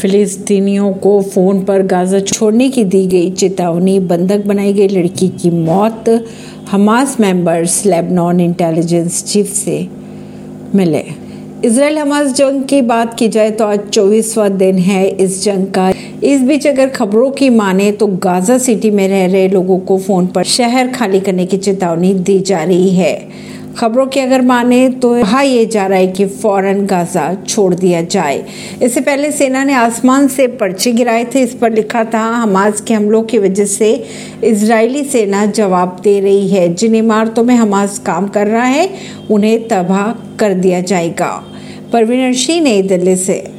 फिलिस्तीनियों को फ़ोन पर गाजा छोड़ने की दी गई चेतावनी, बंधक बनाई गई लड़की की मौत, Hamas members Lebanon intelligence chief से मिले। इसराइल हमास जंग की बात की जाए तो आज चौबीसवा दिन है इस जंग का। इस बीच अगर खबरों की माने तो गाजा सिटी में रह रहे लोगों को फ़ोन पर शहर खाली करने की चेतावनी दी जा रही है। खबरों की अगर माने तो कहा यह जा रहा है कि फ़ौरन गाजा छोड़ दिया जाए। इससे पहले सेना ने आसमान से पर्चे गिराए थे। इस पर लिखा था, हमास के हमलों की वजह से इजरायली सेना जवाब दे रही है। जिन इमारतों में हमास काम कर रहा है, उन्हें तबाह कर दिया जाएगा। परवीन सिंह नई दिल्ली से।